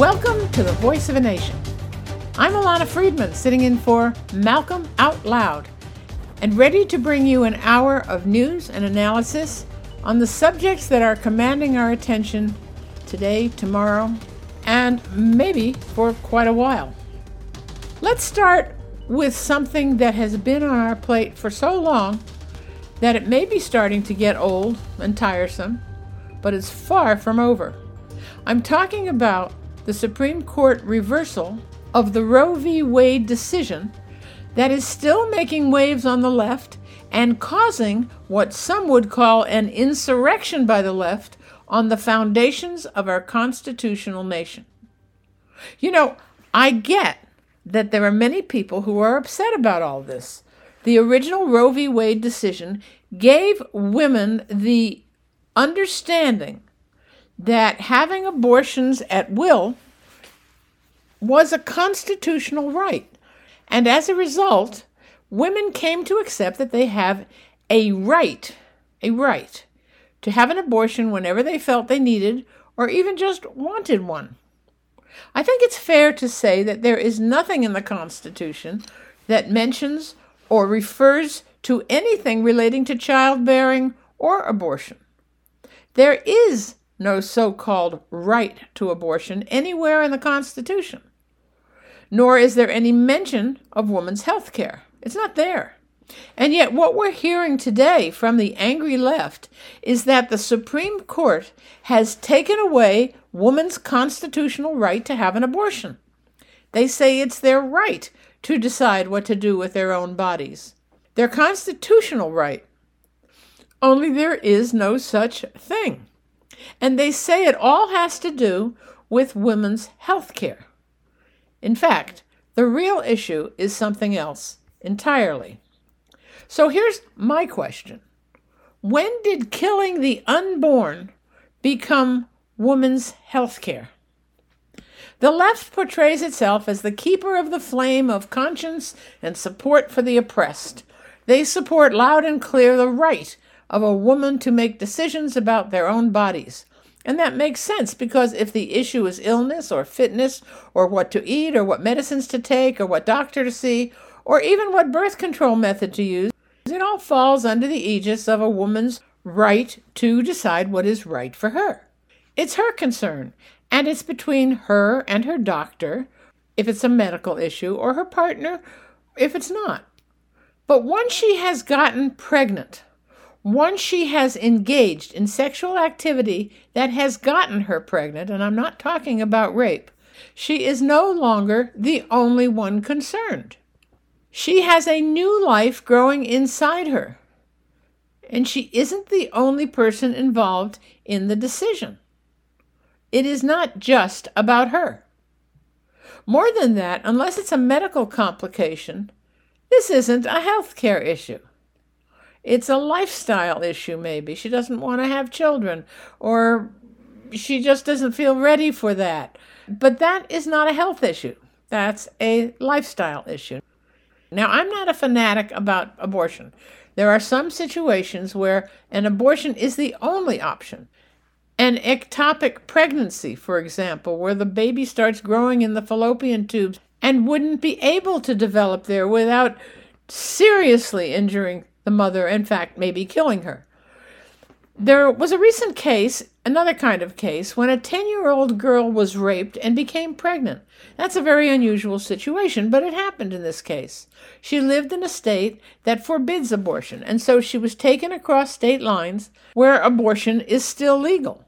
Welcome to the Voice of a Nation. I'm Ilana Freedman, sitting in for Malcolm Out Loud, and ready to bring you an hour of news and analysis on the subjects that are commanding our attention today, tomorrow, and maybe for quite a while. Let's start with something that has been on our plate for so long that it may be starting to get old and tiresome, but it's far from over. I'm talking about the Supreme Court reversal of the Roe v. Wade decision that is still making waves on the left and causing what some would call an insurrection by the left on the foundations of our constitutional nation. You know, I get that there are many people who are upset about all this. The original Roe v. Wade decision gave women the understanding that having abortions at will was a constitutional right. And as a result, women came to accept that they have a right, a right, to have an abortion whenever they felt they needed or even just wanted one. I think it's fair to say that there is nothing in the Constitution that mentions or refers to anything relating to childbearing or abortion. There is no so called right to abortion anywhere in the Constitution, nor is there any mention of women's health care. It's not there. And yet, what we're hearing today from the angry left is that the Supreme Court has taken away woman's constitutional right to have an abortion. They say it's their right to decide what to do with their own bodies, their constitutional right. Only there is no such thing. And they say it all has to do with women's health care. In fact, the real issue is something else entirely. So here's my question When did killing the unborn become women's health care? The left portrays itself as the keeper of the flame of conscience and support for the oppressed. They support loud and clear the right of a woman to make decisions about their own bodies. And that makes sense because if the issue is illness or fitness or what to eat or what medicines to take or what doctor to see or even what birth control method to use, it all falls under the aegis of a woman's right to decide what is right for her. It's her concern, and it's between her and her doctor, if it's a medical issue, or her partner, if it's not. But once she has gotten pregnant, once she has engaged in sexual activity that has gotten her pregnant, and I'm not talking about rape, she is no longer the only one concerned. She has a new life growing inside her, and she isn't the only person involved in the decision. It is not just about her. More than that, unless it's a medical complication, this isn't a health care issue. It's a lifestyle issue, maybe. She doesn't want to have children, or she just doesn't feel ready for that. But that is not a health issue, that's a lifestyle issue. Now, I'm not a fanatic about abortion. There are some situations where an abortion is the only option. An ectopic pregnancy, for example, where the baby starts growing in the fallopian tubes and wouldn't be able to develop there without seriously injuring the mother, in fact, maybe killing her. There was a recent case, another kind of case, when a 10 year old girl was raped and became pregnant. That's a very unusual situation, but it happened in this case. She lived in a state that forbids abortion, and so she was taken across state lines where abortion is still legal.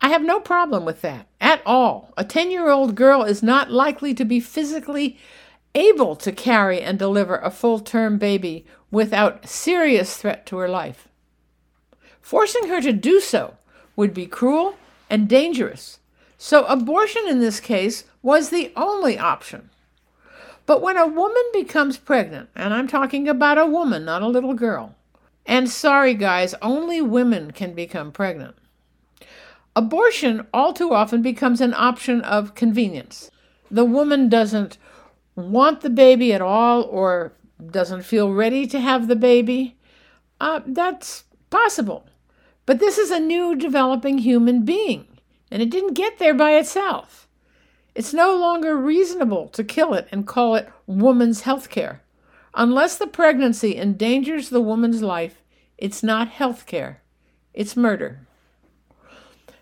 I have no problem with that at all. A 10 year old girl is not likely to be physically able to carry and deliver a full term baby without serious threat to her life. Forcing her to do so would be cruel and dangerous, So abortion in this case was the only option. But when a woman becomes pregnant, and I'm talking about a woman, not a little girl, and sorry guys, only women can become pregnant. Abortion all too often becomes an option of convenience. The woman doesn't want the baby at all or doesn't feel ready to have the baby. Uh, that's possible. But this is a new developing human being, and it didn't get there by itself. It's no longer reasonable to kill it and call it woman's health care. Unless the pregnancy endangers the woman's life, it's not health care, it's murder.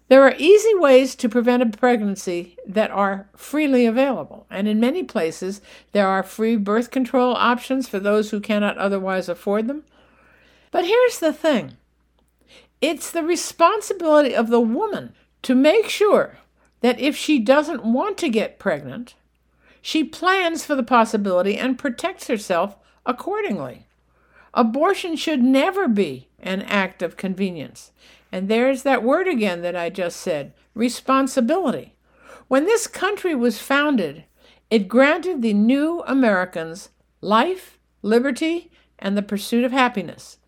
There are easy ways to prevent a pregnancy that are freely available, and in many places there are free birth control options for those who cannot otherwise afford them. But here's the thing it's the responsibility of the woman to make sure that if she doesn't want to get pregnant, she plans for the possibility and protects herself accordingly. Abortion should never be an act of convenience. And there's that word again that I just said responsibility. When this country was founded, it granted the new Americans life, liberty, and the pursuit of happiness.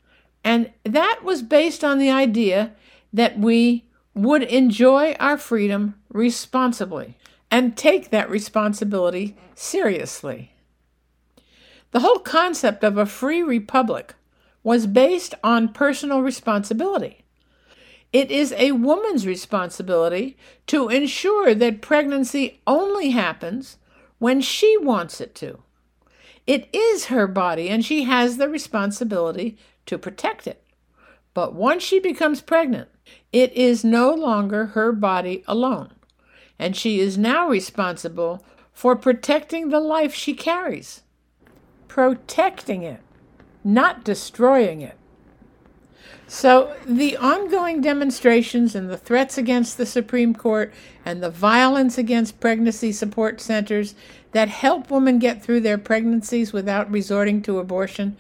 And that was based on the idea that we would enjoy our freedom responsibly and take that responsibility seriously. The whole concept of a free republic was based on personal responsibility. It is a woman's responsibility to ensure that pregnancy only happens when she wants it to. It is her body, and she has the responsibility to protect it. But once she becomes pregnant, it is no longer her body alone, and she is now responsible for protecting the life she carries. Protecting it, not destroying it. So, the ongoing demonstrations and the threats against the Supreme Court and the violence against pregnancy support centers that help women get through their pregnancies without resorting to abortion,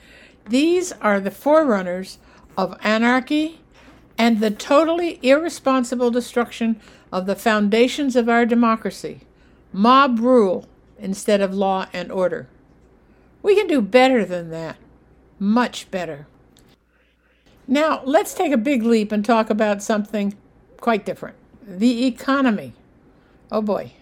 these are the forerunners of anarchy and the totally irresponsible destruction of the foundations of our democracy mob rule instead of law and order. We can do better than that, much better. Now, let's take a big leap and talk about something quite different the economy. Oh boy.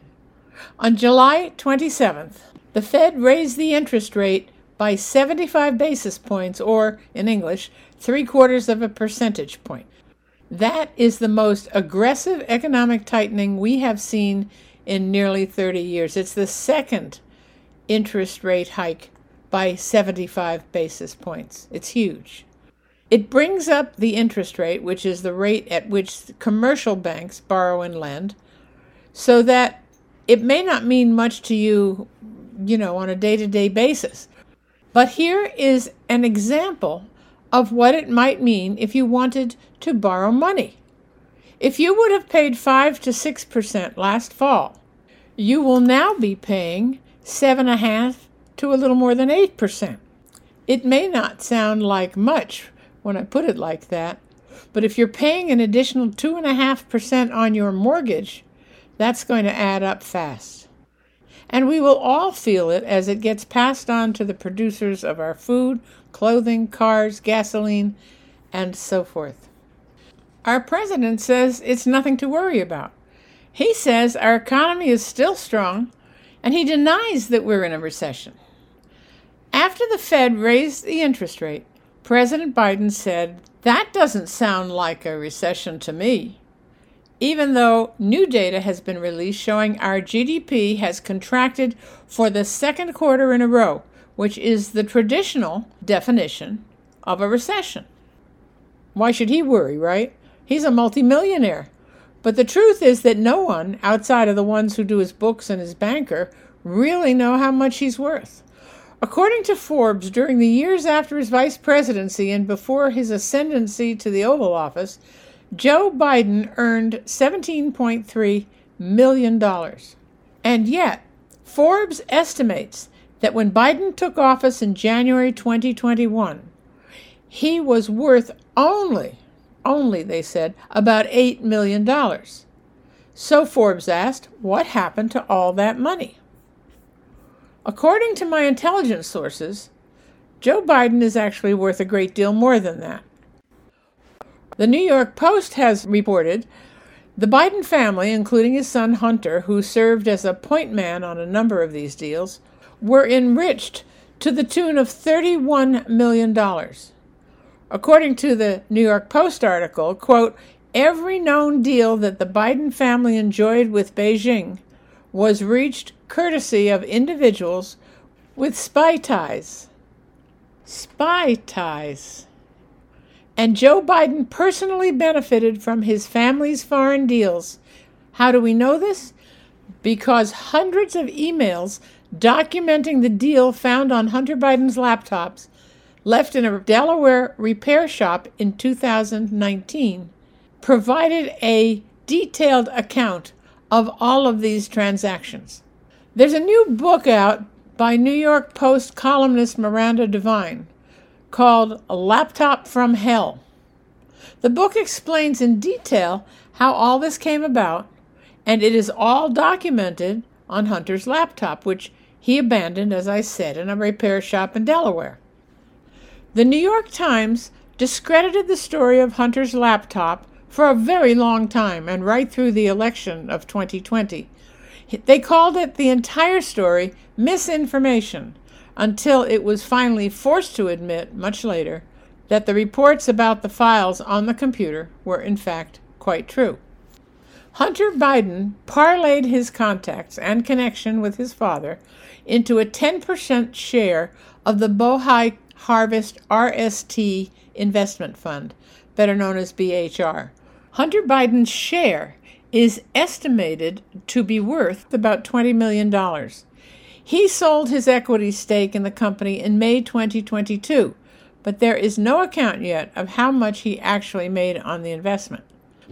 On July 27th, the Fed raised the interest rate by 75 basis points, or in English, three quarters of a percentage point. That is the most aggressive economic tightening we have seen in nearly 30 years. It's the second interest rate hike by 75 basis points. It's huge. It brings up the interest rate, which is the rate at which commercial banks borrow and lend, so that it may not mean much to you, you know, on a day to day basis. But here is an example of what it might mean if you wanted to borrow money. If you would have paid 5 to 6% last fall, you will now be paying 7.5 to a little more than 8%. It may not sound like much when I put it like that. But if you're paying an additional 2.5% on your mortgage, that's going to add up fast. And we will all feel it as it gets passed on to the producers of our food, clothing, cars, gasoline, and so forth. Our president says it's nothing to worry about. He says our economy is still strong, and he denies that we're in a recession. After the Fed raised the interest rate, President Biden said, That doesn't sound like a recession to me. Even though new data has been released showing our GDP has contracted for the second quarter in a row, which is the traditional definition of a recession. Why should he worry, right? He's a multimillionaire. But the truth is that no one, outside of the ones who do his books and his banker, really know how much he's worth. According to Forbes, during the years after his vice presidency and before his ascendancy to the Oval Office, Joe Biden earned $17.3 million. And yet, Forbes estimates that when Biden took office in January 2021, he was worth only, only, they said, about $8 million. So Forbes asked, What happened to all that money? According to my intelligence sources, Joe Biden is actually worth a great deal more than that. The New York Post has reported the Biden family, including his son Hunter, who served as a point man on a number of these deals, were enriched to the tune of $31 million. According to the New York Post article, quote, every known deal that the Biden family enjoyed with Beijing was reached courtesy of individuals with spy ties. Spy ties. And Joe Biden personally benefited from his family's foreign deals. How do we know this? Because hundreds of emails documenting the deal found on Hunter Biden's laptops left in a Delaware repair shop in 2019 provided a detailed account of all of these transactions. There's a new book out by New York Post columnist Miranda Devine called A Laptop from Hell. The book explains in detail how all this came about, and it is all documented on Hunter's laptop, which he abandoned, as I said, in a repair shop in Delaware. The New York Times discredited the story of Hunter's laptop for a very long time and right through the election of 2020. They called it the entire story misinformation until it was finally forced to admit, much later, that the reports about the files on the computer were in fact quite true. Hunter Biden parlayed his contacts and connection with his father into a 10% share of the Bohai Harvest RST investment fund, better known as BHR. Hunter Biden's share is estimated to be worth about $20 million. He sold his equity stake in the company in May 2022, but there is no account yet of how much he actually made on the investment.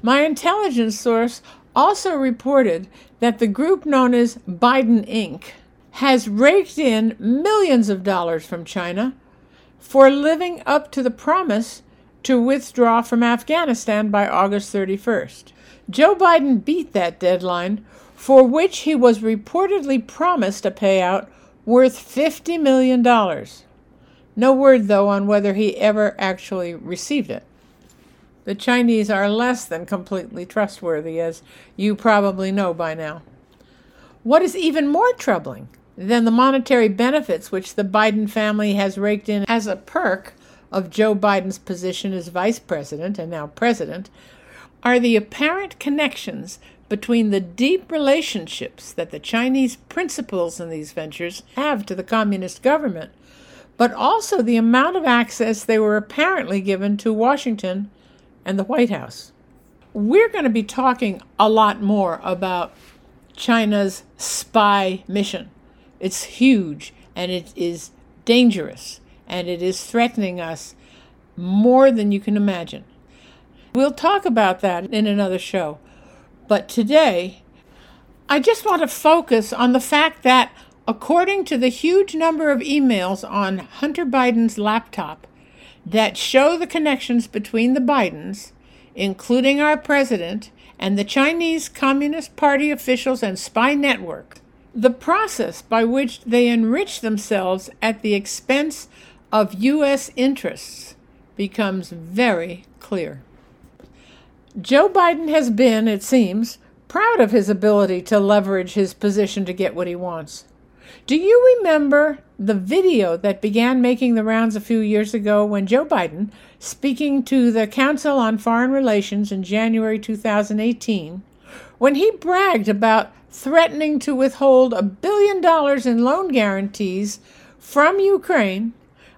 My intelligence source also reported that the group known as Biden Inc. has raked in millions of dollars from China for living up to the promise to withdraw from Afghanistan by August 31st. Joe Biden beat that deadline for which he was reportedly promised a payout worth $50 million. No word, though, on whether he ever actually received it. The Chinese are less than completely trustworthy, as you probably know by now. What is even more troubling than the monetary benefits which the Biden family has raked in as a perk of Joe Biden's position as vice president and now president are the apparent connections between the deep relationships that the Chinese principals in these ventures have to the communist government, but also the amount of access they were apparently given to Washington and the White House. We're going to be talking a lot more about China's spy mission. It's huge and it is dangerous and it is threatening us more than you can imagine. We'll talk about that in another show. But today, I just want to focus on the fact that, according to the huge number of emails on Hunter Biden's laptop that show the connections between the Bidens, including our president, and the Chinese Communist Party officials and spy network, the process by which they enrich themselves at the expense of U.S. interests becomes very clear. Joe Biden has been, it seems, proud of his ability to leverage his position to get what he wants. Do you remember the video that began making the rounds a few years ago when Joe Biden, speaking to the Council on Foreign Relations in January 2018, when he bragged about threatening to withhold a billion dollars in loan guarantees from Ukraine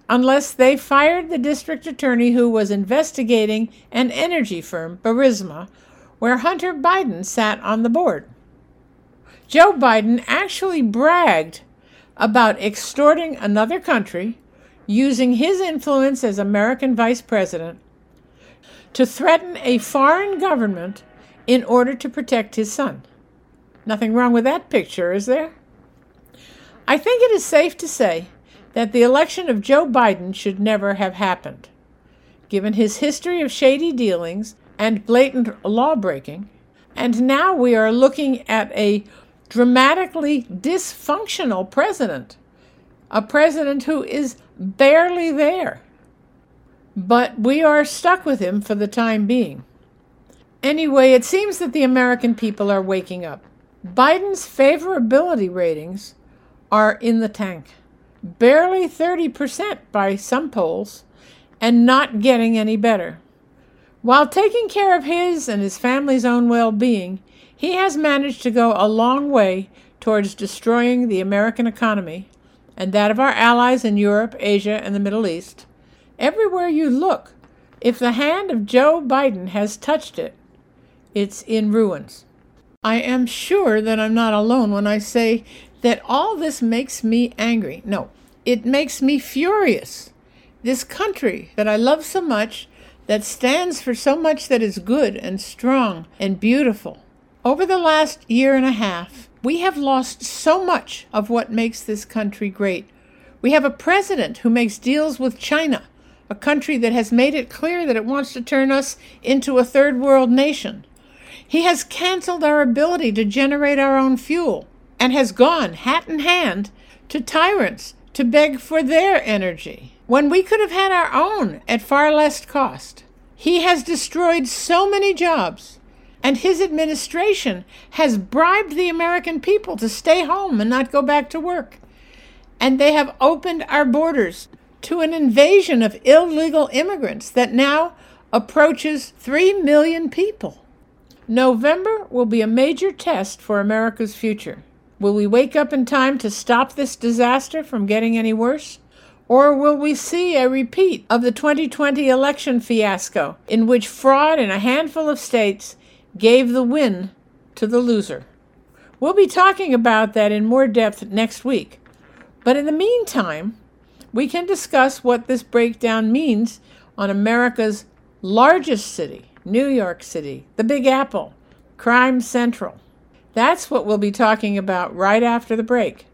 unless they fired the district attorney who was investigating an energy firm, Burisma, where Hunter Biden sat on the board. Joe Biden actually bragged about extorting another country using his influence as American vice president to threaten a foreign government in order to protect his son. Nothing wrong with that picture, is there? I think it is safe to say that the election of Joe Biden should never have happened. Given his history of shady dealings and blatant lawbreaking, And now we are looking at a dramatically dysfunctional president, a president who is barely there. But we are stuck with him for the time being. Anyway, it seems that the American people are waking up. Biden's favorability ratings are in the tank, barely 30% by some polls, and not getting any better. While taking care of his and his family's own well being, he has managed to go a long way towards destroying the American economy and that of our allies in Europe, Asia, and the Middle East. Everywhere you look, if the hand of Joe Biden has touched it, it's in ruins. I am sure that I'm not alone when I say that all this makes me angry. No, it makes me furious. This country that I love so much, that stands for so much that is good and strong and beautiful. Over the last year and a half, we have lost so much of what makes this country great. We have a president who makes deals with China, a country that has made it clear that it wants to turn us into a third world nation. He has canceled our ability to generate our own fuel and has gone hat in hand to tyrants to beg for their energy when we could have had our own at far less cost. He has destroyed so many jobs, and his administration has bribed the American people to stay home and not go back to work. And they have opened our borders to an invasion of illegal immigrants that now approaches 3 million people. November will be a major test for America's future. Will we wake up in time to stop this disaster from getting any worse? Or will we see a repeat of the 2020 election fiasco, in which fraud in a handful of states gave the win to the loser? We'll be talking about that in more depth next week. But in the meantime, we can discuss what this breakdown means on America's largest city, New York City, the Big Apple, Crime Central. That's what we'll be talking about right after the break.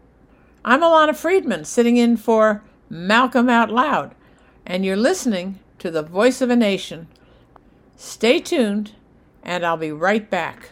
I'm Ilana Freedman, sitting in for Malcolm Out Loud, and you're listening to the voice of a nation. Stay tuned, and I'll be right back.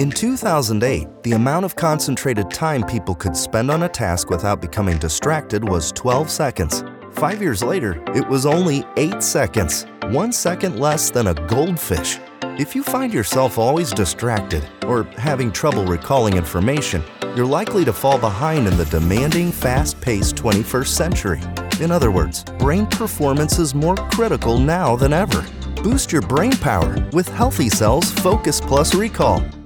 In 2008, the amount of concentrated time people could spend on a task without becoming distracted was 12 seconds. Five years later, it was only 8 seconds, one second less than a goldfish. If you find yourself always distracted or having trouble recalling information, you're likely to fall behind in the demanding, fast paced 21st century. In other words, brain performance is more critical now than ever. Boost your brain power with Healthy Cells Focus Plus Recall.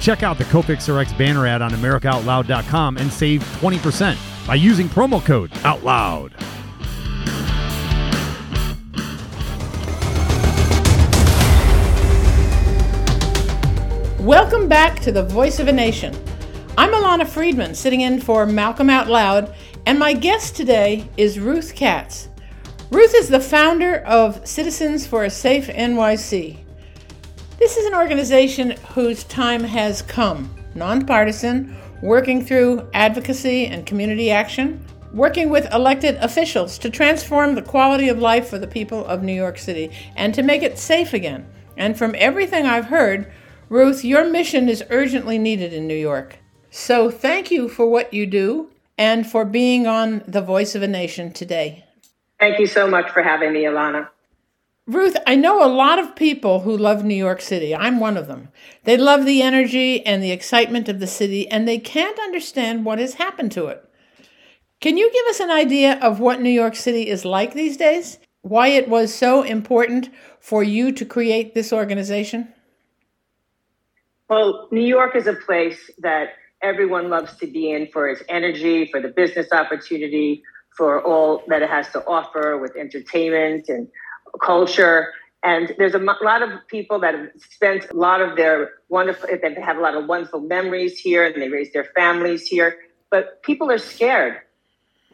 Check out the Cofix RX banner ad on AmericaOutloud.com and save 20% by using promo code OUTLOUD. Welcome back to the Voice of a Nation. I'm Ilana Freedman, sitting in for Malcolm Out Loud, and my guest today is Ruth Katz. Ruth is the founder of Citizens for a Safe NYC. This is an organization whose time has come, nonpartisan, working through advocacy and community action, working with elected officials to transform the quality of life for the people of New York City and to make it safe again. And from everything I've heard, Ruth, your mission is urgently needed in New York. So thank you for what you do and for being on The Voice of a Nation today. Thank you so much for having me, Ilana. Ruth, I know a lot of people who love New York City. I'm one of them. They love the energy and the excitement of the city, and they can't understand what has happened to it. Can you give us an idea of what New York City is like these days? Why it was so important for you to create this organization? Well, New York is a place that everyone loves to be in for its energy, for the business opportunity, for all that it has to offer with entertainment and culture. And there's a lot of people that have spent a lot of their wonderful, they have a lot of wonderful memories here and they raise their families here. But people are scared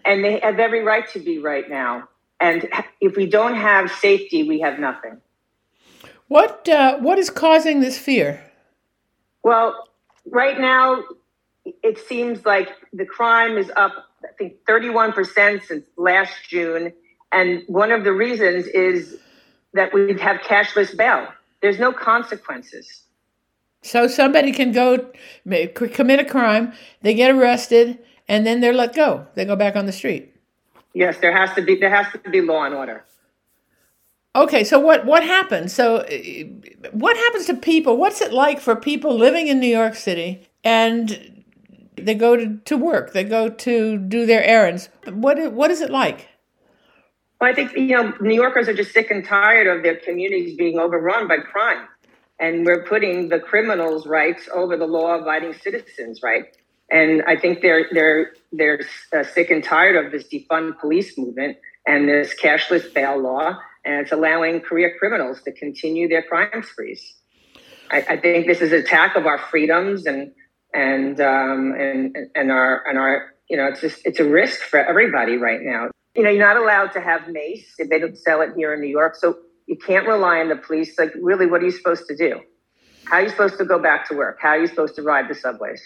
and they have every right to be right now. And if we don't have safety, we have nothing. What, uh, what is causing this fear? Well, right now, it seems like the crime is up, I think, 31% since last June. And one of the reasons is that we have cashless bail. There's no consequences. So somebody can go commit a crime, they get arrested, and then they're let go. They go back on the street. Yes, there has to be there has to be law and order. Okay, so what what happens? So uh, what happens to people? What's it like for people living in New York City and they go to, to work, they go to do their errands. What what is it like? Well, I think you know New Yorkers are just sick and tired of their communities being overrun by crime, and we're putting the criminals' rights over the law-abiding citizens' right. And I think they're they're they're uh, sick and tired of this defund police movement and this cashless bail law, and it's allowing career criminals to continue their crime sprees. I, I think this is an attack of our freedoms and and um, and and our and our you know it's just it's a risk for everybody right now. You know, you're not allowed to have mace if they don't sell it here in New York, so you can't rely on the police. Like, really, what are you supposed to do? How are you supposed to go back to work? How are you supposed to ride the subways?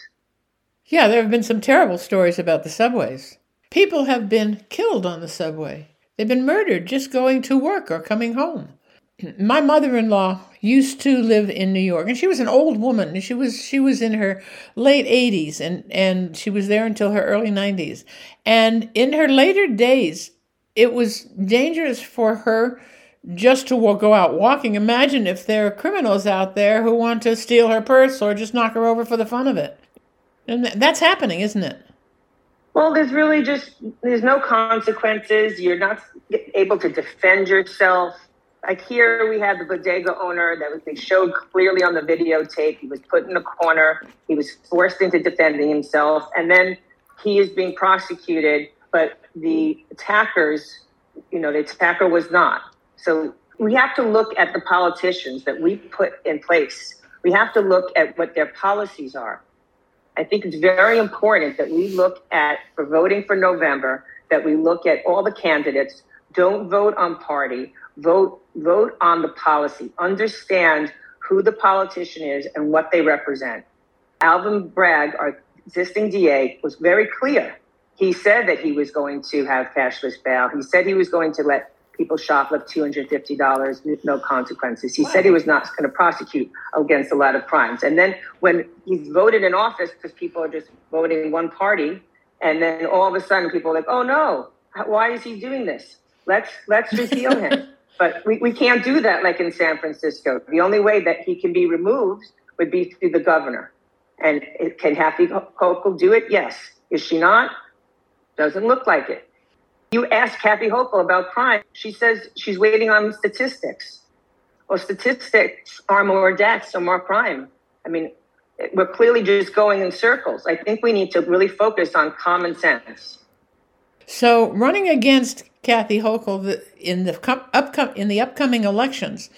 Yeah, there have been some terrible stories about the subways. People have been killed on the subway. They've been murdered just going to work or coming home. My mother-in-law used to live in New York, and she was an old woman. She was she was in her late 80s, and and she was there until her early 90s. And in her later days, it was dangerous for her just to go out walking. Imagine if there are criminals out there who want to steal her purse or just knock her over for the fun of it. And that's happening, isn't it? Well, there's really just there's no consequences. You're not able to defend yourself. Like here, we had the bodega owner that was, they showed clearly on the videotape. He was put in a corner. He was forced into defending himself, and then he is being prosecuted. But the attackers, you know, the attacker was not. So we have to look at the politicians that we put in place. We have to look at what their policies are. I think it's very important that we look at, for voting for November, that we look at all the candidates. Don't vote on party. Vote, vote on the policy. Understand who the politician is and what they represent. Alvin Bragg, our existing DA, was very clear. He said that he was going to have cashless bail. He said he was going to let people shoplift $250 with no consequences. He said he was not going to prosecute against a lot of crimes. And then when he's voted in office, because people are just voting one party, and then all of a sudden people are like, oh no, why is he doing this? Let's let's repeal him. But we, we can't do that like in San Francisco. The only way that he can be removed would be through the governor. And it, can Kathy Hochul do it? Yes. Is she not? Doesn't look like it. You ask Kathy Hochul about crime. She says she's waiting on statistics. Well, statistics are more deaths or more crime. I mean, we're clearly just going in circles. I think we need to really focus on common sense. So, running against Kathy Hochul in the upcom- in the upcoming elections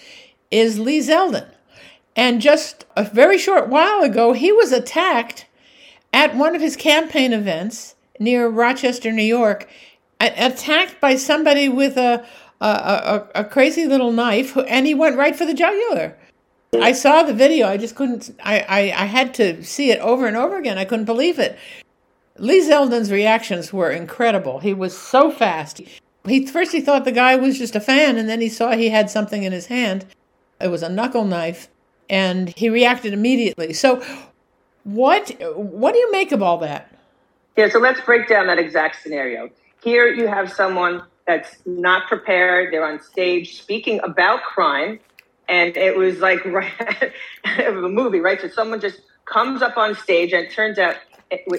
is Lee Zeldin, and just a very short while ago, he was attacked at one of his campaign events near Rochester, New York, attacked by somebody with a a, a, a crazy little knife, and he went right for the jugular. I saw the video. I just couldn't. I, I, I had to see it over and over again. I couldn't believe it. Lee Zeldin's reactions were incredible. He was so fast. He first he thought the guy was just a fan, and then he saw he had something in his hand. It was a knuckle knife, and he reacted immediately. So, what what do you make of all that? Yeah, so let's break down that exact scenario. Here you have someone that's not prepared. They're on stage speaking about crime and it was like right, a movie, right? So someone just comes up on stage, and it turns out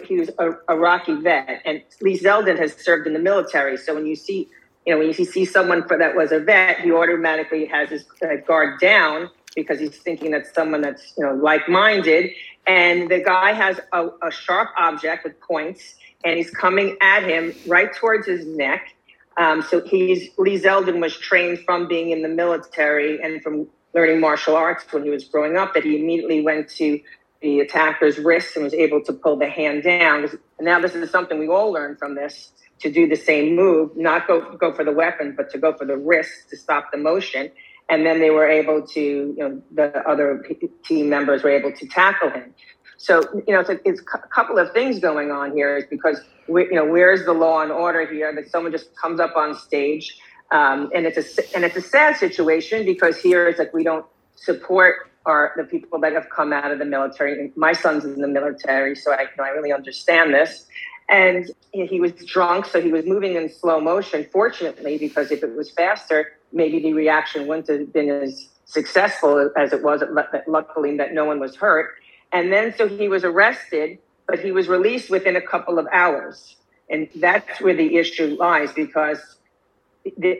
he was a, Iraqi vet, and Lee Zeldin has served in the military. So when you see, you know, when you see, someone for that was a vet, he automatically has his uh, guard down because he's thinking that someone that's you know like-minded, and the guy has a, a sharp object with points, and he's coming at him right towards his neck. Um, so he's Lee Zeldin was trained from being in the military and from learning martial arts when he was growing up that he immediately went to the attacker's wrist and was able to pull the hand down. And now this is something we all learned from this to do the same move, not go go for the weapon, but to go for the wrist to stop the motion. And then they were able to, you know, the other team members were able to tackle him. So, you know, it's a, it's a couple of things going on here is because, we, you know, where's the law and order here that someone just comes up on stage um, and it's a and it's a sad situation because here it's like we don't support our the people that have come out of the military. My son's in the military, so I you know, I really understand this. And he was drunk, so he was moving in slow motion. Fortunately, because if it was faster, maybe the reaction wouldn't have been as successful as it was. Luckily, that no one was hurt. And then so he was arrested, but he was released within a couple of hours. And that's where the issue lies because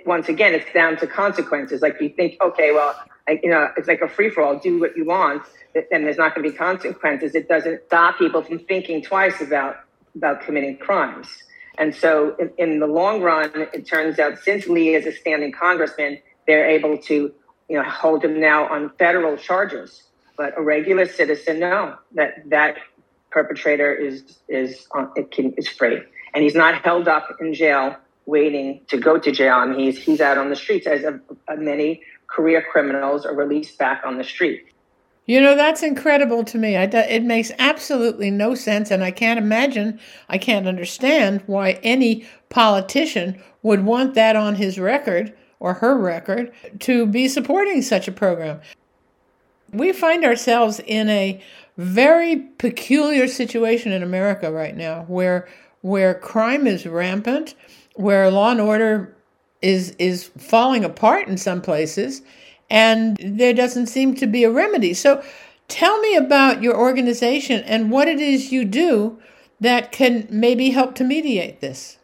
once again, it's down to consequences. Like you think, okay, well, You know, it's like a free for all. Do what you want, and there's not going to be consequences. It doesn't stop people from thinking twice about about committing crimes. And so, in, in the long run, it turns out since Lee is a standing congressman, they're able to, you know, hold him now on federal charges. But a regular citizen, no, that that perpetrator is is on, it can, is free, and he's not held up in jail waiting to go to jail, and he's he's out on the streets as a, a uh, many career criminals are released back on the street. You know, that's incredible to me. I, it makes absolutely no sense, and I can't imagine, I can't understand why any politician would want that on his record or her record to be supporting such a program. We find ourselves in a very peculiar situation in America right now where where crime is rampant where law and order is is falling apart in some places and there doesn't seem to be a remedy. So tell me about your organization and what it is you do that can maybe help to mediate this.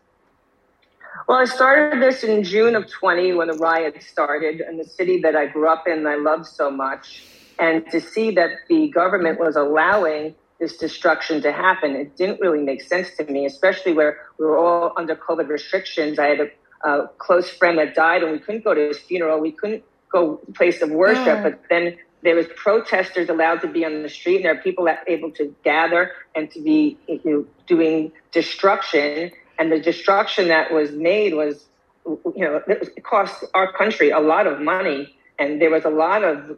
Well, I started this in June of 20 when the riot started in the city that I grew up in and I love so much. And to see that the government was allowing this destruction to happen. It didn't really make sense to me, especially where we were all under COVID restrictions. I had a, a close friend that died, and we couldn't go to his funeral. We couldn't go place of worship, mm. but then there was protesters allowed to be on the street, and there are people that able to gather and to be you know, doing destruction. And the destruction that was made was, you know, it cost our country a lot of money, and there was a lot of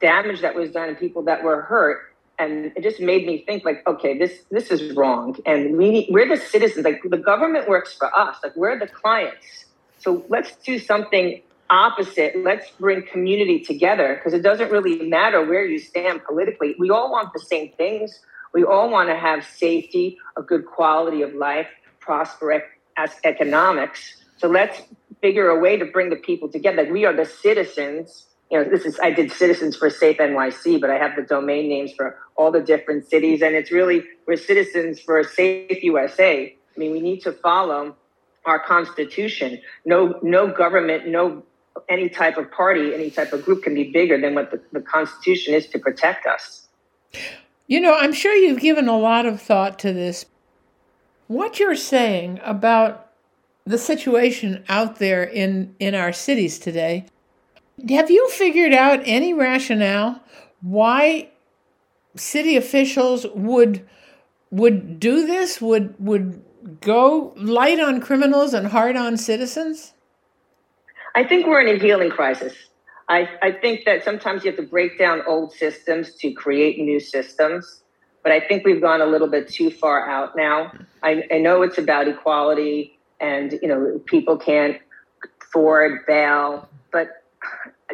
damage that was done and people that were hurt and it just made me think like okay this this is wrong. And we need, we're the citizens like the government works for us like we're the clients. So let's do something opposite. Let's bring community together because it doesn't really matter where you stand politically. We all want the same things. We all want to have safety a good quality of life prosper as economics. So let's figure a way to bring the people together. Like we are the citizens you know, this is I did Citizens for Safe NYC, but I have the domain names for all the different cities, and it's really we're Citizens for a Safe USA. I mean, we need to follow our Constitution. No, no government, no any type of party, any type of group can be bigger than what the, the Constitution is to protect us. You know, I'm sure you've given a lot of thought to this. What you're saying about the situation out there in in our cities today have you figured out any rationale why city officials would would do this? Would would go light on criminals and hard on citizens? I think we're in a healing crisis. I, I think that sometimes you have to break down old systems to create new systems. But I think we've gone a little bit too far out now. I, I know it's about equality and, you know, people can't afford bail,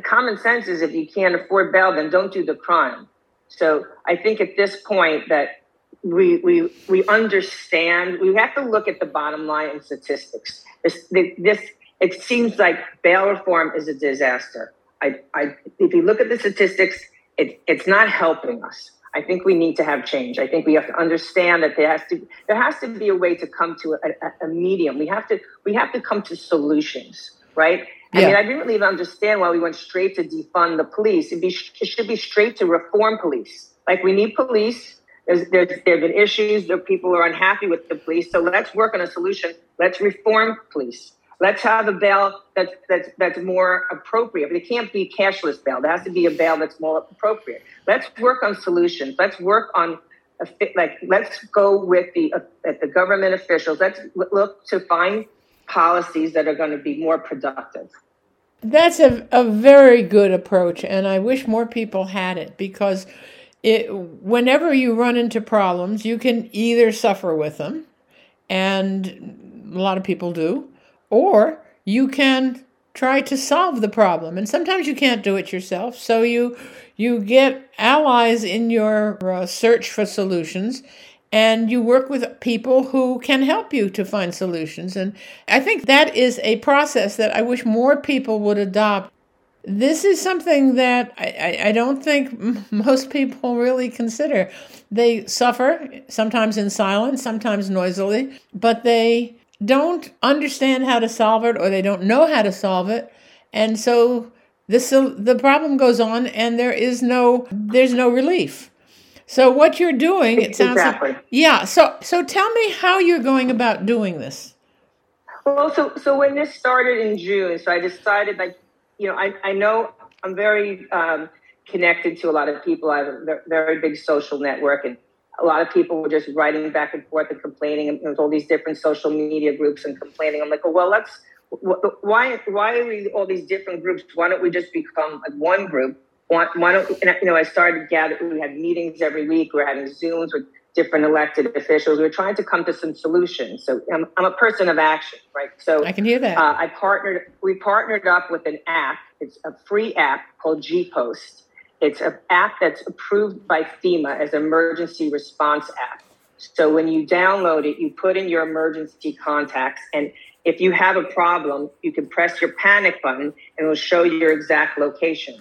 common sense is if you can't afford bail, then don't do the crime. So I think at this point that we we we understand we have to look at the bottom line and statistics. This this it seems like bail reform is a disaster. I, I if you look at the statistics, it, it's not helping us. I think we need to have change. I think we have to understand that there has to there has to be a way to come to a, a medium. We have to we have to come to solutions, right? I mean, I didn't really understand why we went straight to defund the police. Be, it should be straight to reform police. Like we need police. There's, there's, there have been issues. There people are unhappy with the police. So let's work on a solution. Let's reform police. Let's have a bail that's that's that's more appropriate. But it can't be cashless bail. There has to be a bail that's more appropriate. Let's work on solutions. Let's work on a, like let's go with the uh, the government officials. Let's look to find policies that are going to be more productive. That's a, a very good approach, and I wish more people had it because it, whenever you run into problems, you can either suffer with them, and a lot of people do, or you can try to solve the problem. And sometimes you can't do it yourself, so you you get allies in your uh, search for solutions and you work with people who can help you to find solutions. And I think that is a process that I wish more people would adopt. This is something that I, I, don't think most people really consider. They suffer, sometimes in silence, sometimes noisily, but they don't understand how to solve it or they don't know how to solve it. And so this the problem goes on and there is no there's no relief. So what you're doing, it sounds exactly. like yeah. So so tell me how you're going about doing this. Well, so so when this started in June, so I decided like you know I I know I'm very um, connected to a lot of people. I have a very big social network, and a lot of people were just writing back and forth and complaining. And there's all these different social media groups and complaining. I'm like, oh, well, let's why why are we all these different groups? Why don't we just become like one group why, why don't you know? I started gathering. We had meetings every week. We are having Zooms with different elected officials. We are trying to come to some solutions. So I'm, I'm a person of action, right? So I can hear that. Uh, I partnered. We partnered up with an app. It's a free app called G Post. It's an app that's approved by FEMA as an emergency response app. So when you download it, you put in your emergency contacts, and if you have a problem, you can press your panic button, and it will show you your exact location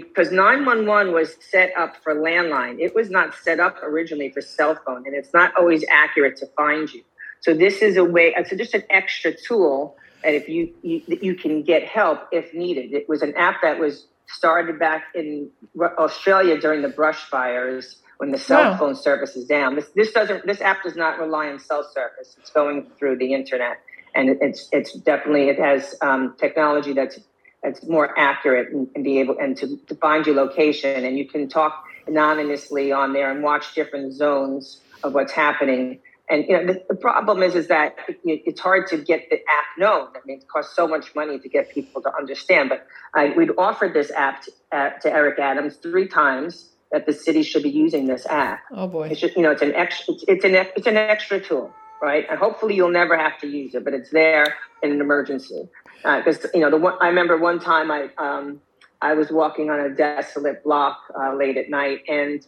because 911 was set up for landline. It was not set up originally for cell phone, and it's not always accurate to find you. So this is a way. It's just an extra tool that if you, you you can get help if needed. It was an app that was started back in Australia during the brush fires when the cell wow. phone service is down. This this doesn't this app does not rely on cell service. It's going through the internet, and it's it's definitely it has um, technology that's that's more accurate and, and be able and to, to find your location and you can talk anonymously on there and watch different zones of what's happening and you know the, the problem is is that it, it's hard to get the app known. I mean, it costs so much money to get people to understand. But I, we'd offered this app to, uh, to, Eric Adams three times that the city should be using this app. Oh boy! It's just you know it's an extra it's, it's an it's an extra tool, right? And hopefully you'll never have to use it, but it's there in an emergency. Because uh, you know the one I remember one time I um, I was walking on a desolate block uh, late at night and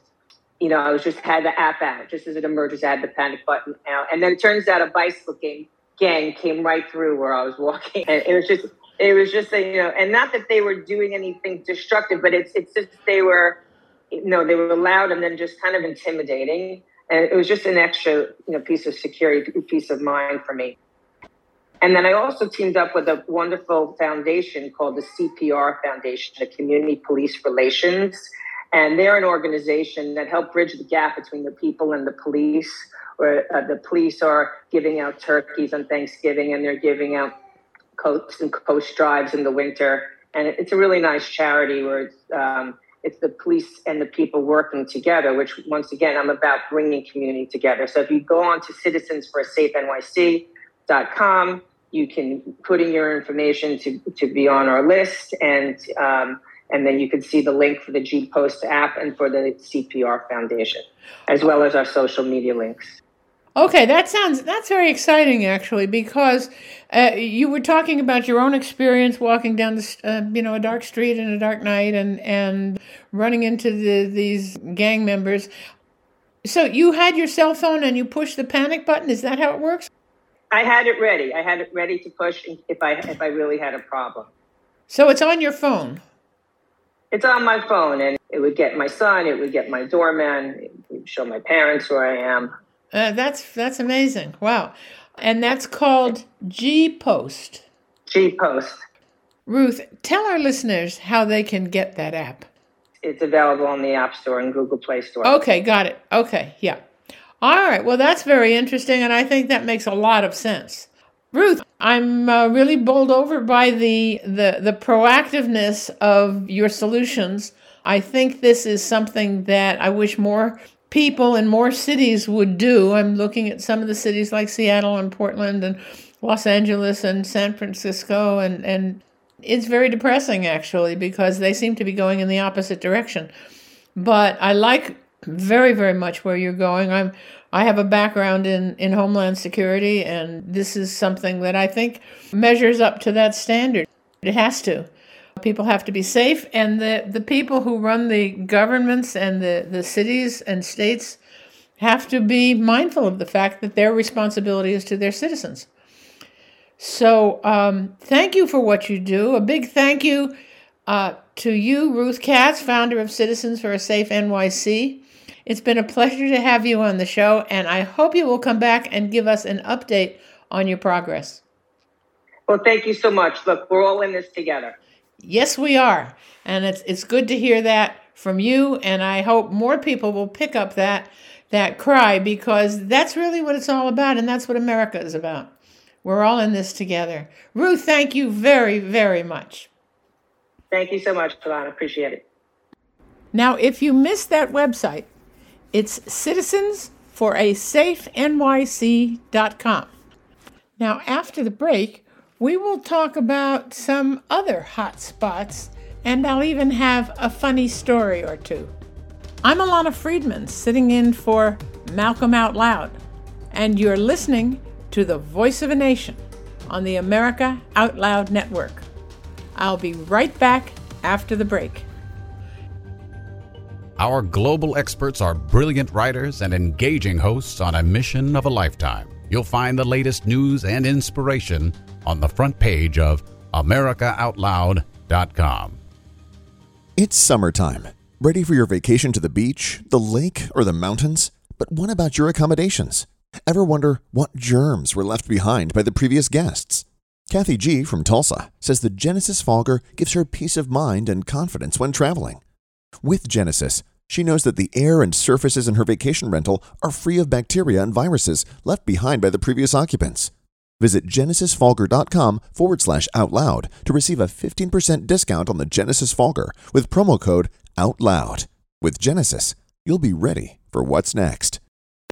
you know I was just had the app out just as it emerges I had the panic button out. And then it turns out a bicycle gang gang came right through where I was walking. And it was just it was just a, you know and not that they were doing anything destructive but it's it's just they were you know they were loud and then just kind of intimidating and it was just an extra you know piece of security peace of mind for me and then I also teamed up with a wonderful foundation called the CPR Foundation, the Community Police Relations. And they're an organization that help bridge the gap between the people and the police, where uh, the police are giving out turkeys on Thanksgiving and they're giving out coats and coast drives in the winter. And it's a really nice charity where it's, um, it's the police and the people working together, which once again, I'm about bringing community together. So if you go on to Citizens for a Safe NYC, com. You can put in your information to, to be on our list, and um, And then you can see the link for the G Post app and for the CPR Foundation, as well as our social media links. Okay, that sounds that's very exciting actually because uh, you were talking about your own experience walking down the uh, you know a dark street in a dark night and and running into the, these gang members. So you had your cell phone and you pushed the panic button. Is that how it works? I had it ready. I had it ready to push if I if I really had a problem. So it's on your phone. It's on my phone, and it would get my son. It would get my doorman. It would show my parents where I am. Uh, that's that's amazing. Wow, and that's called G Post. G Post. Ruth, tell our listeners how they can get that app. It's available on the App Store and Google Play Store. Okay, got it. Okay, yeah. All right. Well, that's very interesting, and I think that makes a lot of sense. Ruth, I'm uh, really bowled over by the, the the proactiveness of your solutions. I think this is something that I wish more people in more cities would do. I'm looking at some of the cities like Seattle and Portland and Los Angeles and San Francisco and and it's very depressing actually because they seem to be going in the opposite direction. But I like very very much where you're going. I'm I have a background in in homeland security and this is something that I think measures up to that standard. It has to. People have to be safe, and the, the people who run the governments and the, the cities and states have to be mindful of the fact that their responsibility is to their citizens. So, um, thank you for what you do. A big thank you uh, to you, Ruth Katz, founder of Citizens for a Safe NYC. It's been a pleasure to have you on the show, and I hope you will come back and give us an update on your progress. Well, thank you so much. Look, we're all in this together. Yes, we are. And it's it's good to hear that from you and I hope more people will pick up that that cry because that's really what it's all about and that's what America is about. We're all in this together. Ruth, thank you very very much. Thank you so much, Ilana. Appreciate it. Now, if you missed that website, it's citizensforasafenyc.com. Now, after the break, we will talk about some other hot spots, and I'll even have a funny story or two. I'm Ilana Freedman, sitting in for Malcolm Out Loud, and you're listening to The Voice of a Nation on the America Out Loud Network. I'll be right back after the break. Our global experts are brilliant writers and engaging hosts on a mission of a lifetime. You'll find the latest news and inspiration on the front page of AmericaOutloud.com. It's summertime. Ready for your vacation to the beach, the lake, or the mountains? But what about your accommodations? Ever wonder what germs were left behind by the previous guests? Kathy G. from Tulsa says the Genesis Fogger gives her peace of mind and confidence when traveling. With Genesis, she knows that the air and surfaces in her vacation rental are free of bacteria and viruses left behind by the previous occupants. Visit genesisfogger.com forward slash out loud to receive a 15% discount on the Genesis Fogger with promo code OUTLOUD. With Genesis, you'll be ready for what's next.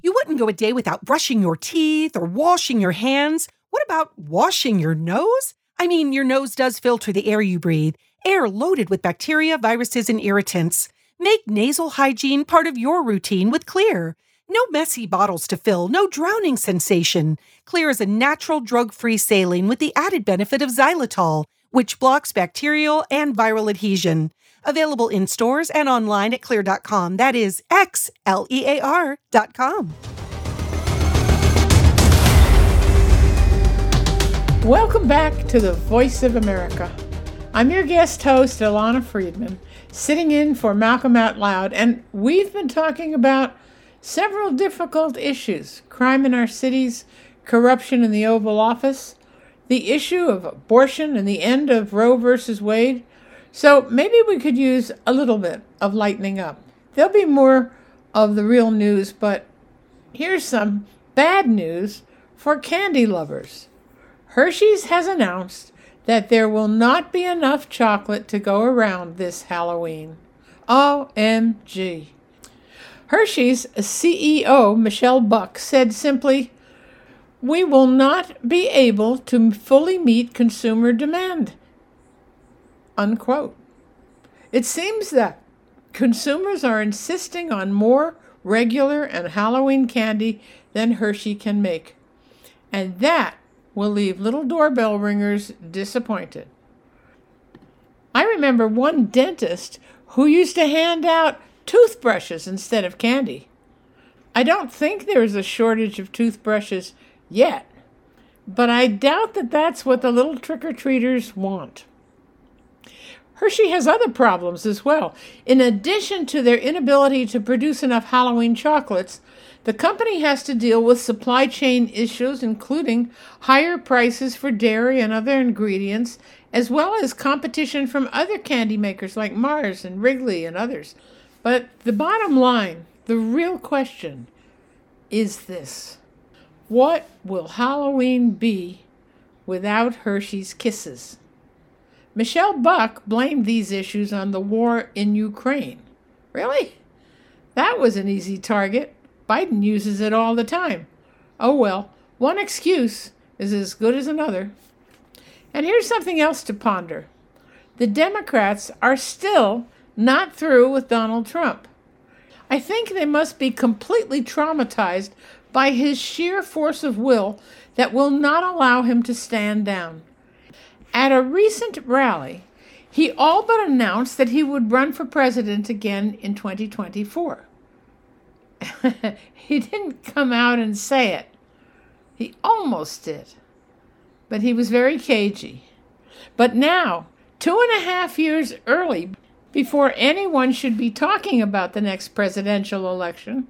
You wouldn't go a day without brushing your teeth or washing your hands. What about washing your nose? I mean, your nose does filter the air you breathe, air loaded with bacteria, viruses, and irritants. Make nasal hygiene part of your routine with Xlear. No messy bottles to fill, no drowning sensation. Xlear is a natural drug free saline with the added benefit of xylitol, which blocks bacterial and viral adhesion. Available in stores and online at xlear.com. That is X L E A R.com. Welcome back to the Voice of America. I'm your guest host, Ilana Freedman, sitting in for Malcolm Out Loud, and we've been talking about several difficult issues crime in our cities, corruption in the Oval Office, the issue of abortion, and the end of Roe versus Wade. So maybe we could use a little bit of lightening up. There'll be more of the real news, but here's some bad news for candy lovers. Hershey's has announced that there will not be enough chocolate to go around this Halloween. OMG. Hershey's CEO, Michelle Buck, said simply, We will not be able to fully meet consumer demand. Unquote. It seems that consumers are insisting on more regular and Halloween candy than Hershey can make. And that will leave little doorbell ringers disappointed. I remember one dentist who used to hand out toothbrushes instead of candy. I don't think there is a shortage of toothbrushes yet, but I doubt that that's what the little trick or treaters want. Hershey has other problems as well. In addition to their inability to produce enough Halloween chocolates, the company has to deal with supply chain issues, including higher prices for dairy and other ingredients, as well as competition from other candy makers like Mars and Wrigley and others. But the bottom line, the real question, is this What will Halloween be without Hershey's Kisses? Michelle Buck blamed these issues on the war in Ukraine. Really? That was an easy target. Biden uses it all the time. Oh well, one excuse is as good as another. And here's something else to ponder the Democrats are still not through with Donald Trump. I think they must be completely traumatized by his sheer force of will that will not allow him to stand down. At a recent rally, he all but announced that he would run for president again in 2024. he didn't come out and say it. He almost did. But he was very cagey. But now, two and a half years early, before anyone should be talking about the next presidential election,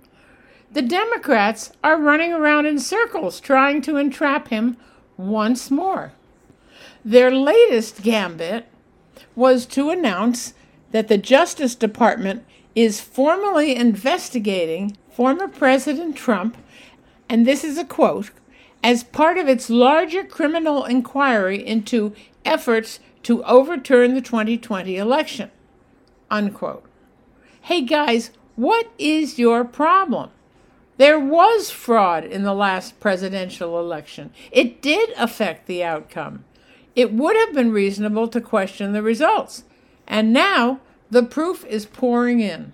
the Democrats are running around in circles trying to entrap him once more. Their latest gambit was to announce that the Justice Department is formally investigating former President Trump, and this is a quote, as part of its larger criminal inquiry into efforts to overturn the 2020 election. Unquote. Hey guys, what is your problem? There was fraud in the last presidential election. It did affect the outcome. It would have been reasonable to question the results. And now the proof is pouring in.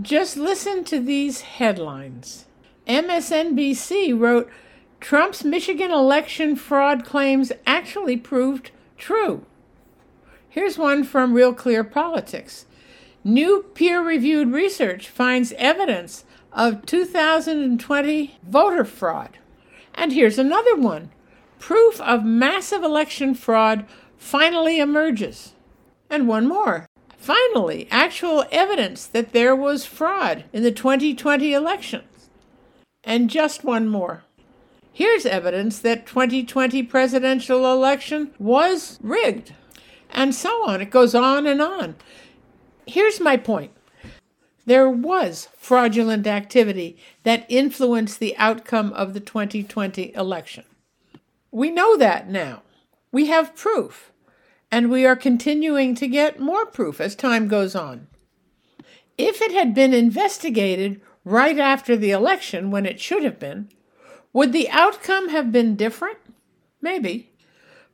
Just listen to these headlines. MSNBC wrote Trump's Michigan election fraud claims actually proved true. Here's one from Real Clear Politics. New peer reviewed research finds evidence of 2020 voter fraud. And here's another one proof of massive election fraud finally emerges. And one more. Finally, actual evidence that there was fraud in the 2020 elections. And just one more. Here's evidence that 2020 presidential election was rigged. And so on. It goes on and on. Here's my point. There was fraudulent activity that influenced the outcome of the 2020 election. We know that now. We have proof and we are continuing to get more proof as time goes on. If it had been investigated right after the election when it should have been, would the outcome have been different? Maybe.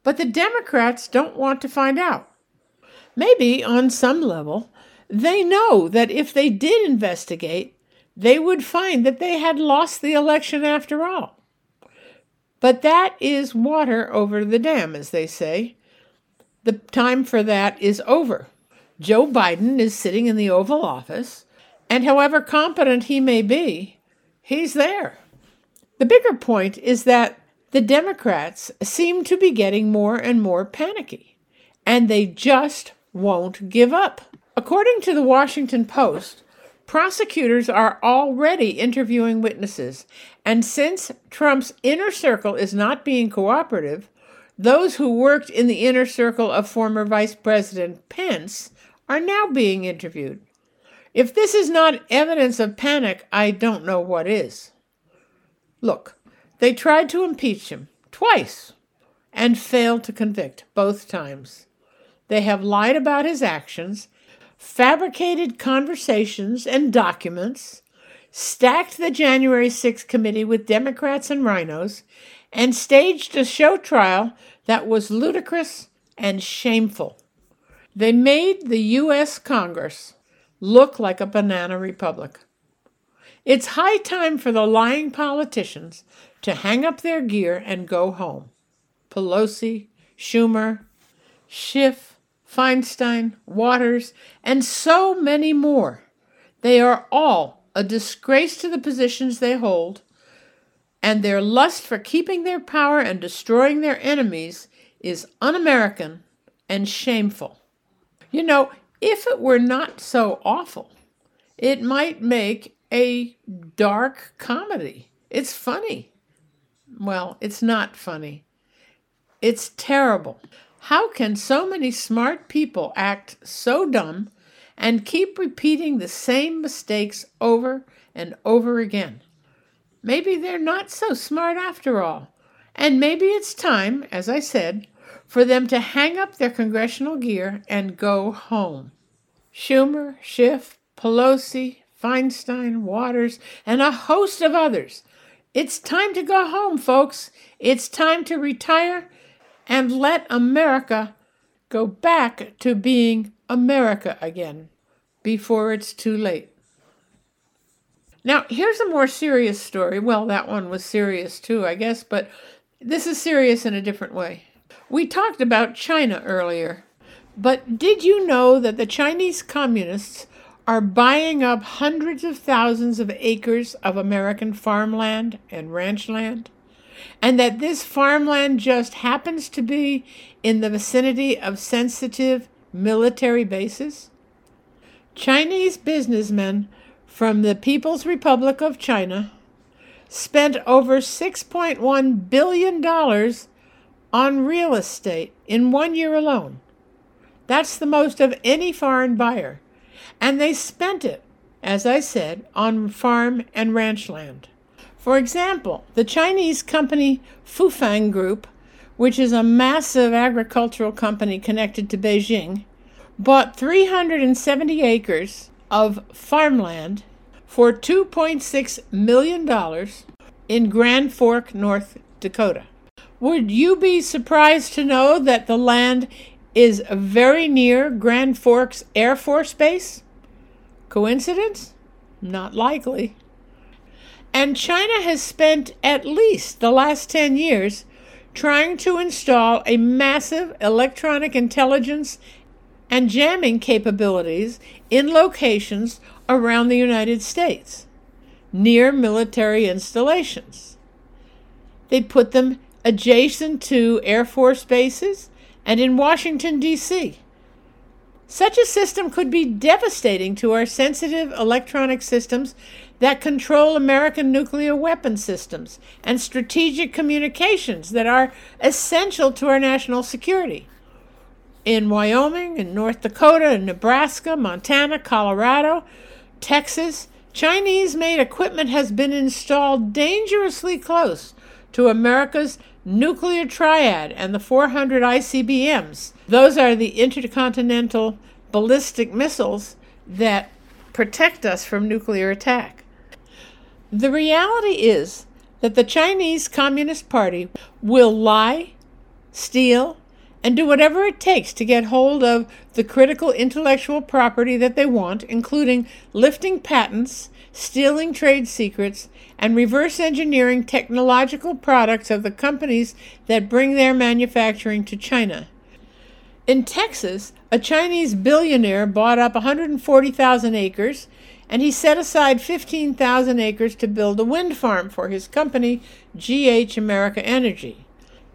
But the Democrats don't want to find out. Maybe, on some level, they know that if they did investigate, they would find that they had lost the election after all. But that is water over the dam, as they say. The time for that is over. Joe Biden is sitting in the Oval Office, and however competent he may be, he's there. The bigger point is that the Democrats seem to be getting more and more panicky, and they just won't give up. According to the Washington Post, prosecutors are already interviewing witnesses, and since Trump's inner circle is not being cooperative, those who worked in the inner circle of former Vice President Pence are now being interviewed. If this is not evidence of panic, I don't know what is. Look, they tried to impeach him twice and failed to convict both times. They have lied about his actions, fabricated conversations and documents, stacked the January 6th committee with Democrats and RINOs, and staged a show trial that was ludicrous and shameful. They made the U.S. Congress look like a banana republic. It's high time for the lying politicians to hang up their gear and go home. Pelosi, Schumer, Schiff, Feinstein, Waters, and so many more. They are all a disgrace to the positions they hold, and their lust for keeping their power and destroying their enemies is un American and shameful. You know, if it were not so awful, it might make a dark comedy. It's funny. Well, it's not funny. It's terrible. How can so many smart people act so dumb and keep repeating the same mistakes over and over again? Maybe they're not so smart after all. And maybe it's time, as I said, for them to hang up their congressional gear and go home. Schumer, Schiff, Pelosi, Feinstein, Waters, and a host of others. It's time to go home, folks. It's time to retire and let America go back to being America again before it's too late. Now, here's a more serious story. Well, that one was serious too, I guess, but this is serious in a different way. We talked about China earlier, but did you know that the Chinese communists are buying up hundreds of thousands of acres of American farmland and ranch land? And that this farmland just happens to be in the vicinity of sensitive military bases? Chinese businessmen from the People's Republic of China spent over $6.1 billion on real estate in one year alone. That's the most of any foreign buyer. And they spent it, as I said, on farm and ranch land. For example, the Chinese company Fufeng Group, which is a massive agricultural company connected to Beijing, bought 370 acres of farmland for $2.6 million in Grand Fork, North Dakota. Would you be surprised to know that the land is very near Grand Forks Air Force Base? Coincidence? Not likely. And China has spent at least the last 10 years trying to install a massive electronic intelligence and jamming capabilities in locations around the United States, near military installations. They put them adjacent to Air Force bases and in Washington, D.C. Such a system could be devastating to our sensitive electronic systems that control American nuclear weapon systems and strategic communications that are essential to our national security. In Wyoming, in North Dakota, in Nebraska, Montana, Colorado, Texas, Chinese made equipment has been installed dangerously close to America's nuclear triad and the 400 ICBMs. Those are the intercontinental ballistic missiles that protect us from nuclear attack. The reality is that the Chinese Communist Party will lie, steal, and do whatever it takes to get hold of the critical intellectual property that they want, including lifting patents, stealing trade secrets, and reverse engineering technological products of the companies that bring their manufacturing to China. In Texas, a Chinese billionaire bought up 140,000 acres and he set aside 15,000 acres to build a wind farm for his company, GH America Energy.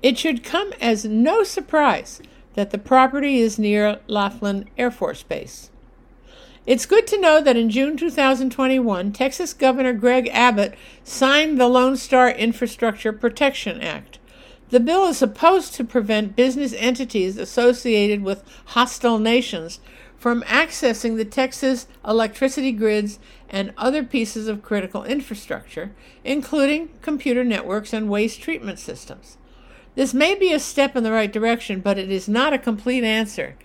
It should come as no surprise that the property is near Laughlin Air Force Base. It's good to know that in June 2021, Texas Governor Greg Abbott signed the Lone Star Infrastructure Protection Act. The bill is supposed to prevent business entities associated with hostile nations from accessing the Texas electricity grids and other pieces of critical infrastructure, including computer networks and waste treatment systems. This may be a step in the right direction, but it is not a complete answer.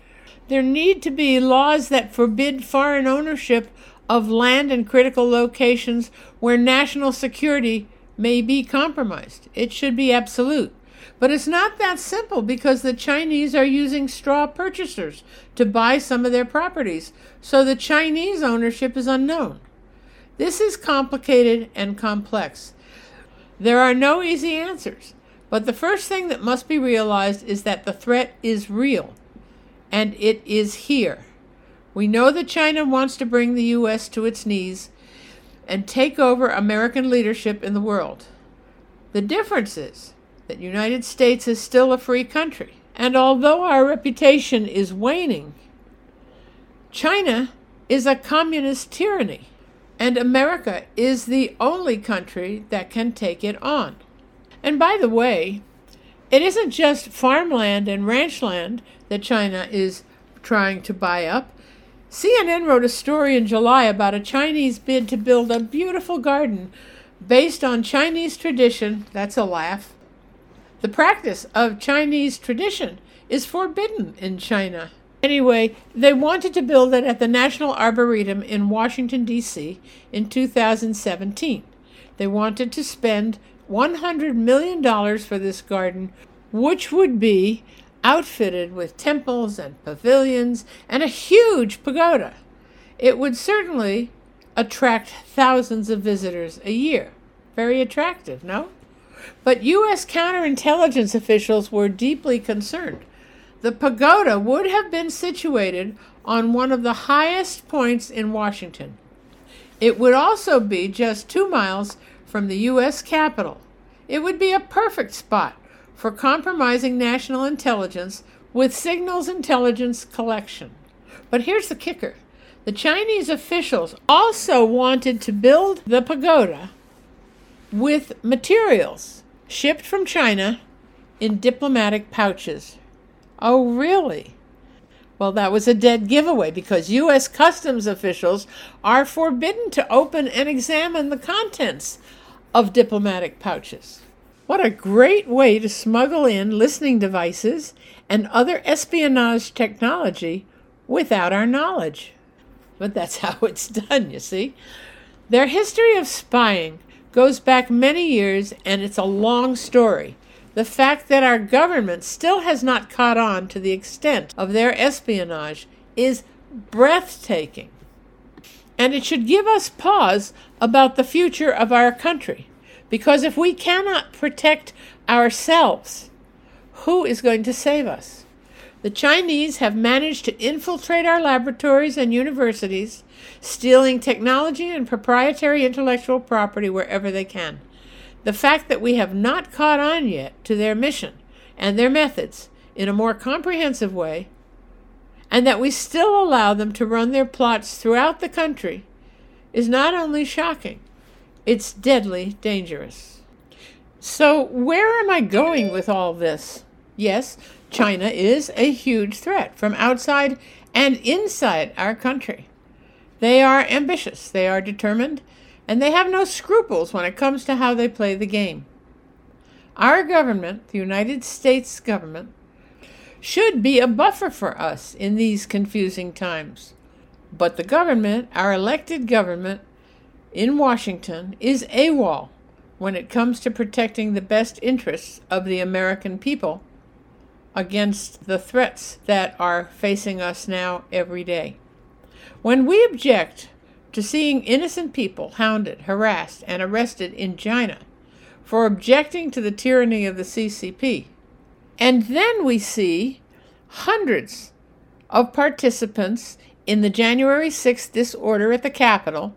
There need to be laws that forbid foreign ownership of land in critical locations where national security may be compromised. It should be absolute. But it's not that simple because the Chinese are using straw purchasers to buy some of their properties, so the Chinese ownership is unknown. This is complicated and complex. There are no easy answers, but the first thing that must be realized is that the threat is real, and it is here. We know that China wants to bring the U.S. to its knees and take over American leadership in the world. The difference is that United States is still a free country, and although our reputation is waning, China is a communist tyranny, and America is the only country that can take it on. And by the way, it isn't just farmland and ranchland that China is trying to buy up. CNN wrote a story in July about a Chinese bid to build a beautiful garden based on Chinese tradition. That's a laugh. The practice of Chinese tradition is forbidden in China. Anyway, they wanted to build it at the National Arboretum in Washington, D.C. in 2017. They wanted to spend $100 million for this garden, which would be outfitted with temples and pavilions and a huge pagoda. It would certainly attract thousands of visitors a year. Very attractive, no? But U.S. counterintelligence officials were deeply concerned. The pagoda would have been situated on one of the highest points in Washington. It would also be just two miles from the U.S. Capitol. It would be a perfect spot for compromising national intelligence with signals intelligence collection. But here's the kicker the Chinese officials also wanted to build the pagoda with materials shipped from China in diplomatic pouches. Oh, really? Well, that was a dead giveaway because U.S. Customs officials are forbidden to open and examine the contents of diplomatic pouches. What a great way to smuggle in listening devices and other espionage technology without our knowledge. But that's how it's done, you see. Their history of spying goes back many years and it's a long story. The fact that our government still has not caught on to the extent of their espionage is breathtaking. And it should give us pause about the future of our country. Because if we cannot protect ourselves, who is going to save us? The Chinese have managed to infiltrate our laboratories and universities, stealing technology and proprietary intellectual property wherever they can. The fact that we have not caught on yet to their mission and their methods in a more comprehensive way, and that we still allow them to run their plots throughout the country, is not only shocking, it's deadly dangerous. So, where am I going with all this? Yes, China is a huge threat from outside and inside our country. They are ambitious, they are determined, and they have no scruples when it comes to how they play the game. Our government, the United States government, should be a buffer for us in these confusing times. But the government, our elected government, in Washington is AWOL when it comes to protecting the best interests of the American people against the threats that are facing us now every day. When we object to seeing innocent people hounded, harassed, and arrested in China for objecting to the tyranny of the CCP, and then we see hundreds of participants in the January 6th disorder at the Capitol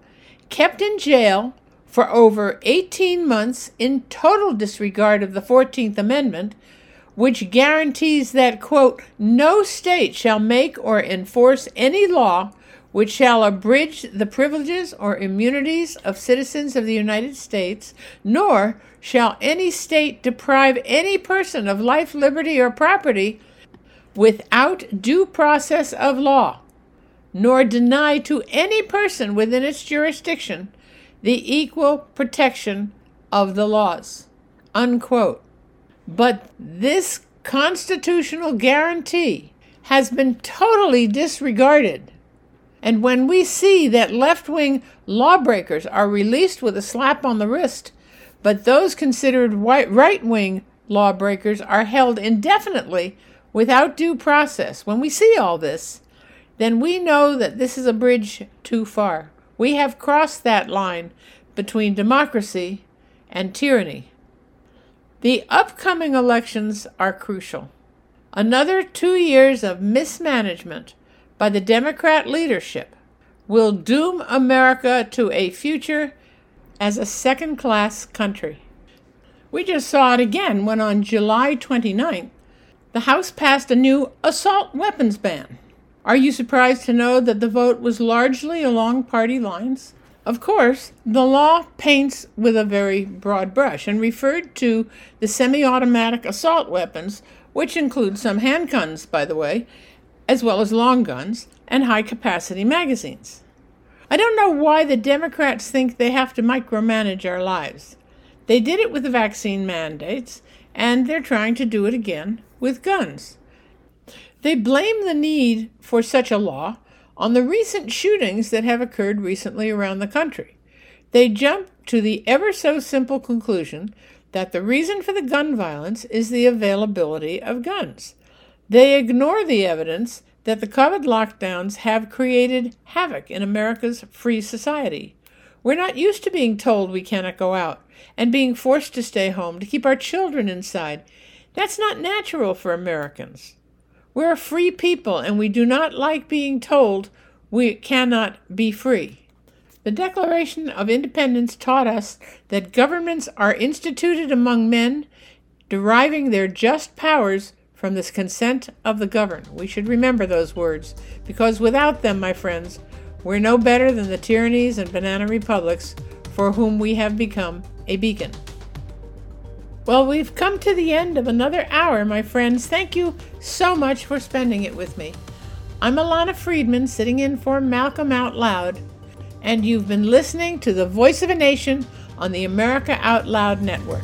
kept in jail for over 18 months in total disregard of the 14th Amendment, which guarantees that, quote, no state shall make or enforce any law which shall abridge the privileges or immunities of citizens of the United States, nor shall any state deprive any person of life, liberty, or property without due process of law nor deny to any person within its jurisdiction the equal protection of the laws. Unquote. But this constitutional guarantee has been totally disregarded. And when we see that left wing lawbreakers are released with a slap on the wrist, but those considered right wing lawbreakers are held indefinitely without due process, when we see all this, then we know that this is a bridge too far. We have crossed that line between democracy and tyranny. The upcoming elections are crucial. Another two years of mismanagement by the Democrat leadership will doom America to a future as a second class country. We just saw it again when on July 29th, the House passed a new assault weapons ban. Are you surprised to know that the vote was largely along party lines? Of course, the law paints with a very broad brush and referred to the semi automatic assault weapons, which include some handguns, by the way, as well as long guns and high capacity magazines. I don't know why the Democrats think they have to micromanage our lives. They did it with the vaccine mandates, and they're trying to do it again with guns. They blame the need for such a law on the recent shootings that have occurred recently around the country. They jump to the ever so simple conclusion that the reason for the gun violence is the availability of guns. They ignore the evidence that the COVID lockdowns have created havoc in America's free society. We're not used to being told we cannot go out and being forced to stay home to keep our children inside. That's not natural for Americans. We're a free people and we do not like being told we cannot be free. The Declaration of Independence taught us that governments are instituted among men, deriving their just powers from the consent of the governed. We should remember those words, because without them, my friends, we're no better than the tyrannies and banana republics for whom we have become a beacon. Well, we've come to the end of another hour, my friends. Thank you so much for spending it with me. I'm Ilana Freedman, sitting in for Malcolm Out Loud, and you've been listening to the Voice of a Nation on the America Out Loud Network.